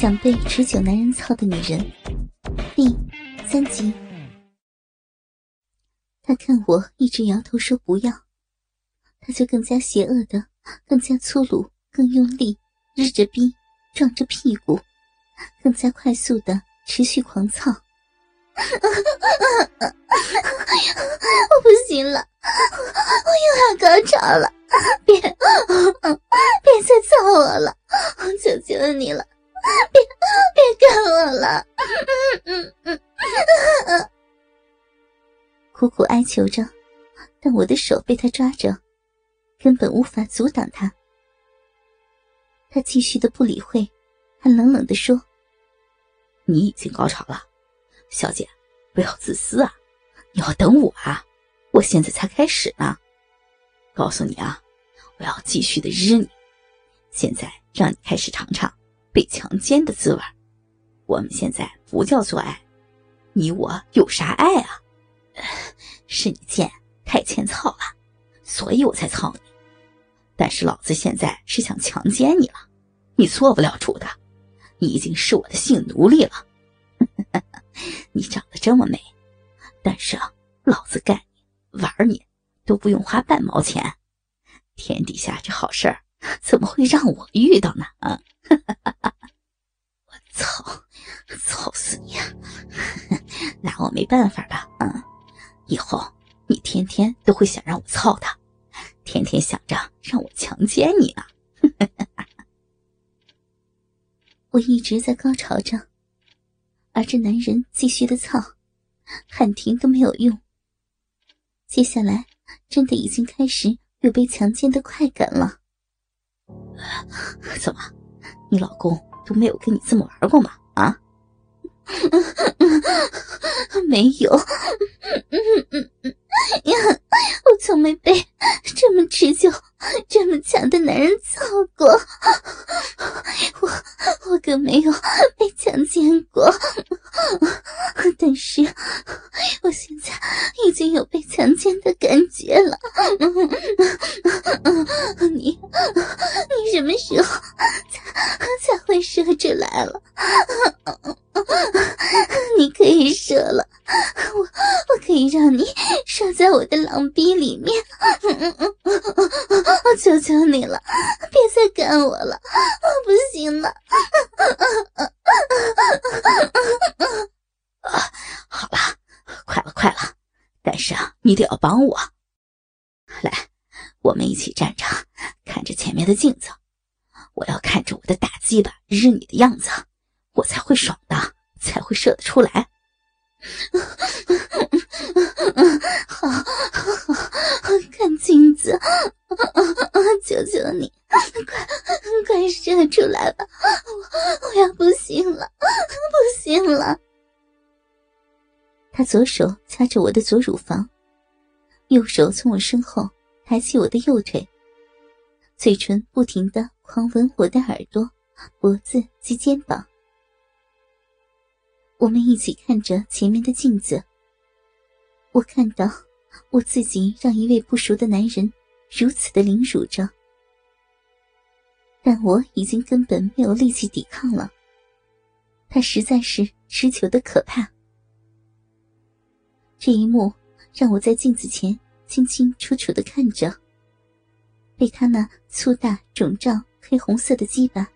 想被持久男人操的女人，第三集。他看我一直摇头说不要，他就更加邪恶的、更加粗鲁、更用力，日着逼，撞着屁股，更加快速的持续狂操。我不行了，我又要高潮了，别 别再操我了，我求求你了。别别干我了！苦苦哀求着，但我的手被他抓着，根本无法阻挡他。他继续的不理会，还冷冷的说：“你已经高潮了，小姐，不要自私啊！你要等我啊！我现在才开始呢。告诉你啊，我要继续的日你。现在让你开始尝尝。”被强奸的滋味，我们现在不叫做爱，你我有啥爱啊？是你贱，太欠操了，所以我才操你。但是老子现在是想强奸你了，你做不了主的，你已经是我的性奴隶了。你长得这么美，但是啊老子干你玩你都不用花半毛钱，天底下这好事儿怎么会让我遇到呢？啊！我操！操死你！拿我没办法吧？嗯，以后你天天都会想让我操他，天天想着让我强奸你呢。我一直在高潮着，而这男人继续的操，喊停都没有用。接下来，真的已经开始有被强奸的快感了。怎么？你老公都没有跟你这么玩过吗？啊？没有，我从没被这么持久、这么强的男人操过，我我更没有被强奸过。但是我现在已经有被强奸的感觉了。你你什么时候才才会射出来了？你可以射了，我我可以让你 射在我的狼逼里面。我求求你了，别再干我了，我不行了。好了，快了，快了，但是啊，你得要帮我。来，我们一起站着，看着前面的镜子，我要看着我的大鸡巴日你的样子，我才会爽的。才会射得出来。好，好，看镜子，求求你，快，快射出来吧！我 我要不行了，不行了。他左手掐着我的左乳房，右手从我身后抬起我的右腿，嘴唇不停的狂吻我的耳朵、脖子及肩膀。我们一起看着前面的镜子，我看到我自己让一位不熟的男人如此的凌辱着，但我已经根本没有力气抵抗了。他实在是持久的可怕。这一幕让我在镜子前清清楚楚的看着，被他那粗大肿胀黑红色的鸡巴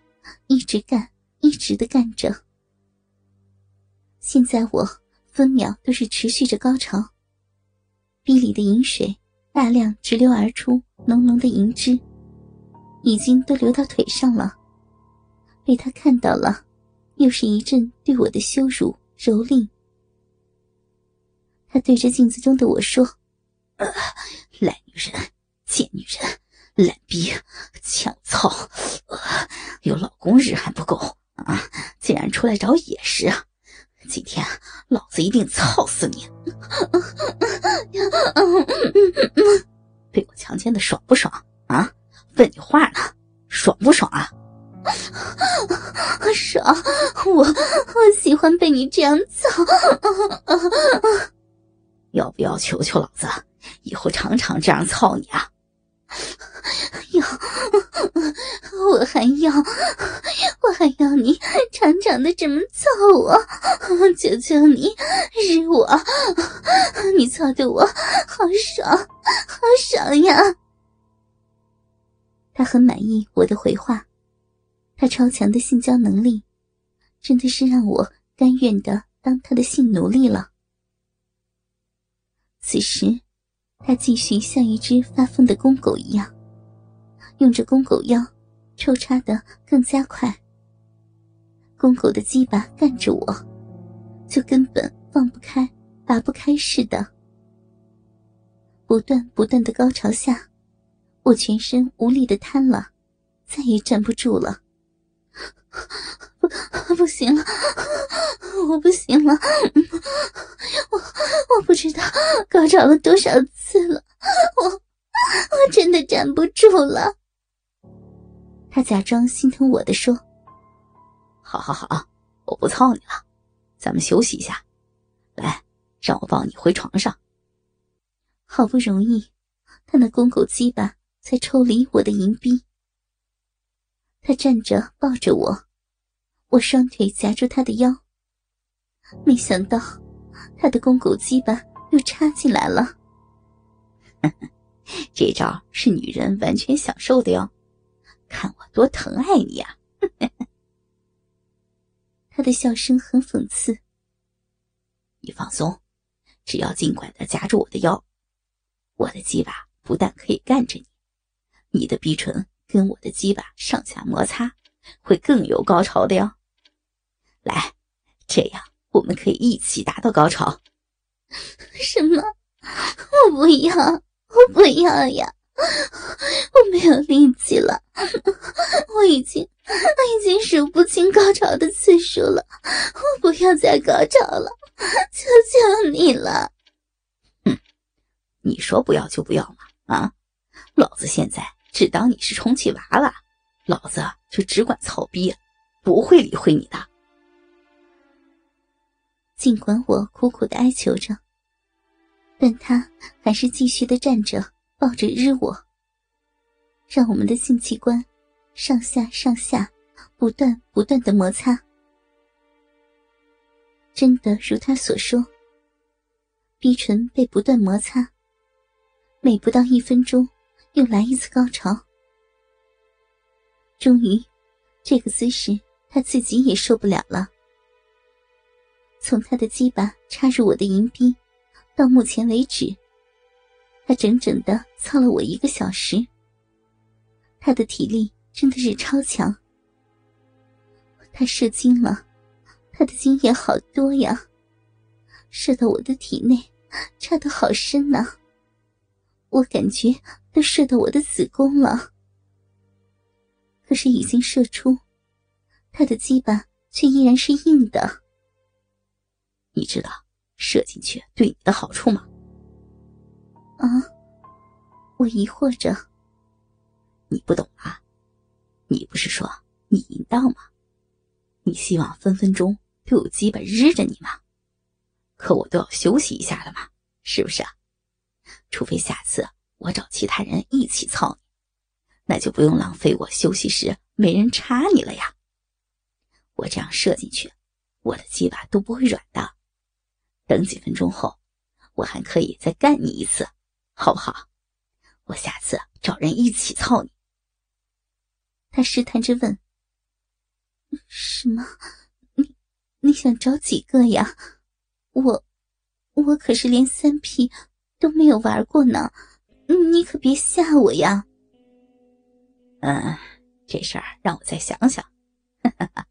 一直干，一直的干着。现在我分秒都是持续着高潮，逼里的饮水大量直流而出，浓浓的银汁已经都流到腿上了。被他看到了，又是一阵对我的羞辱蹂躏。他对着镜子中的我说：“烂女人，贱女人，烂逼，强操！有老公日还不够啊，竟然出来找野食！”今天老子一定操死你！被我强奸的爽不爽啊？问你话呢，爽不爽啊？爽！我我喜欢被你这样操。要不要求求老子，以后常常这样操你啊？要，我还要，我还要你长长的这么操我！求求你，日我！你操的我好爽，好爽呀！他很满意我的回话，他超强的性交能力，真的是让我甘愿的当他的性奴隶了。此时，他继续像一只发疯的公狗一样，用着公狗腰，抽插的更加快。公狗的鸡巴干着我，就根本放不开、拔不开似的。不断不断的高潮下。我全身无力的瘫了，再也站不住了。不，不行了，我不行了，我我不知道高潮了多少次了，我我真的站不住了。他假装心疼我的说：“好好好，我不操你了，咱们休息一下。来，让我抱你回床上。”好不容易，他那公狗鸡巴。才抽离我的银币。他站着抱着我，我双腿夹住他的腰。没想到，他的公狗鸡巴又插进来了。这招是女人完全享受的哟，看我多疼爱你呀！他的笑声很讽刺。你放松，只要尽管的夹住我的腰，我的鸡巴不但可以干着你。你的逼唇跟我的鸡巴上下摩擦，会更有高潮的哟。来，这样我们可以一起达到高潮。什么？我不要，我不要呀！我没有力气了，我已经，我 已经数不清高潮的次数了。我不要再高潮了，求求你了。哼，你说不要就不要嘛！啊，老子现在。只当你是充气娃娃，老子就只管操逼，不会理会你的。尽管我苦苦的哀求着，但他还是继续的站着，抱着日我，让我们的性器官上下上下不断不断的摩擦。真的如他所说，逼唇被不断摩擦，每不到一分钟。又来一次高潮，终于，这个姿势他自己也受不了了。从他的鸡巴插入我的银币，到目前为止，他整整的操了我一个小时。他的体力真的是超强。他射精了，他的精液好多呀，射到我的体内，插的好深呐。我感觉。都射到我的子宫了，可是已经射出，他的鸡巴却依然是硬的。你知道射进去对你的好处吗？啊，我疑惑着。你不懂啊？你不是说你淫荡吗？你希望分分钟都有鸡巴日着你吗？可我都要休息一下了嘛，是不是啊？除非下次。我找其他人一起操你，那就不用浪费我休息时没人插你了呀。我这样射进去，我的鸡巴都不会软的。等几分钟后，我还可以再干你一次，好不好？我下次找人一起操你。他试探着问：“什么？你你想找几个呀？我我可是连三 P 都没有玩过呢。”你可别吓我呀！嗯，这事儿让我再想想。哈哈哈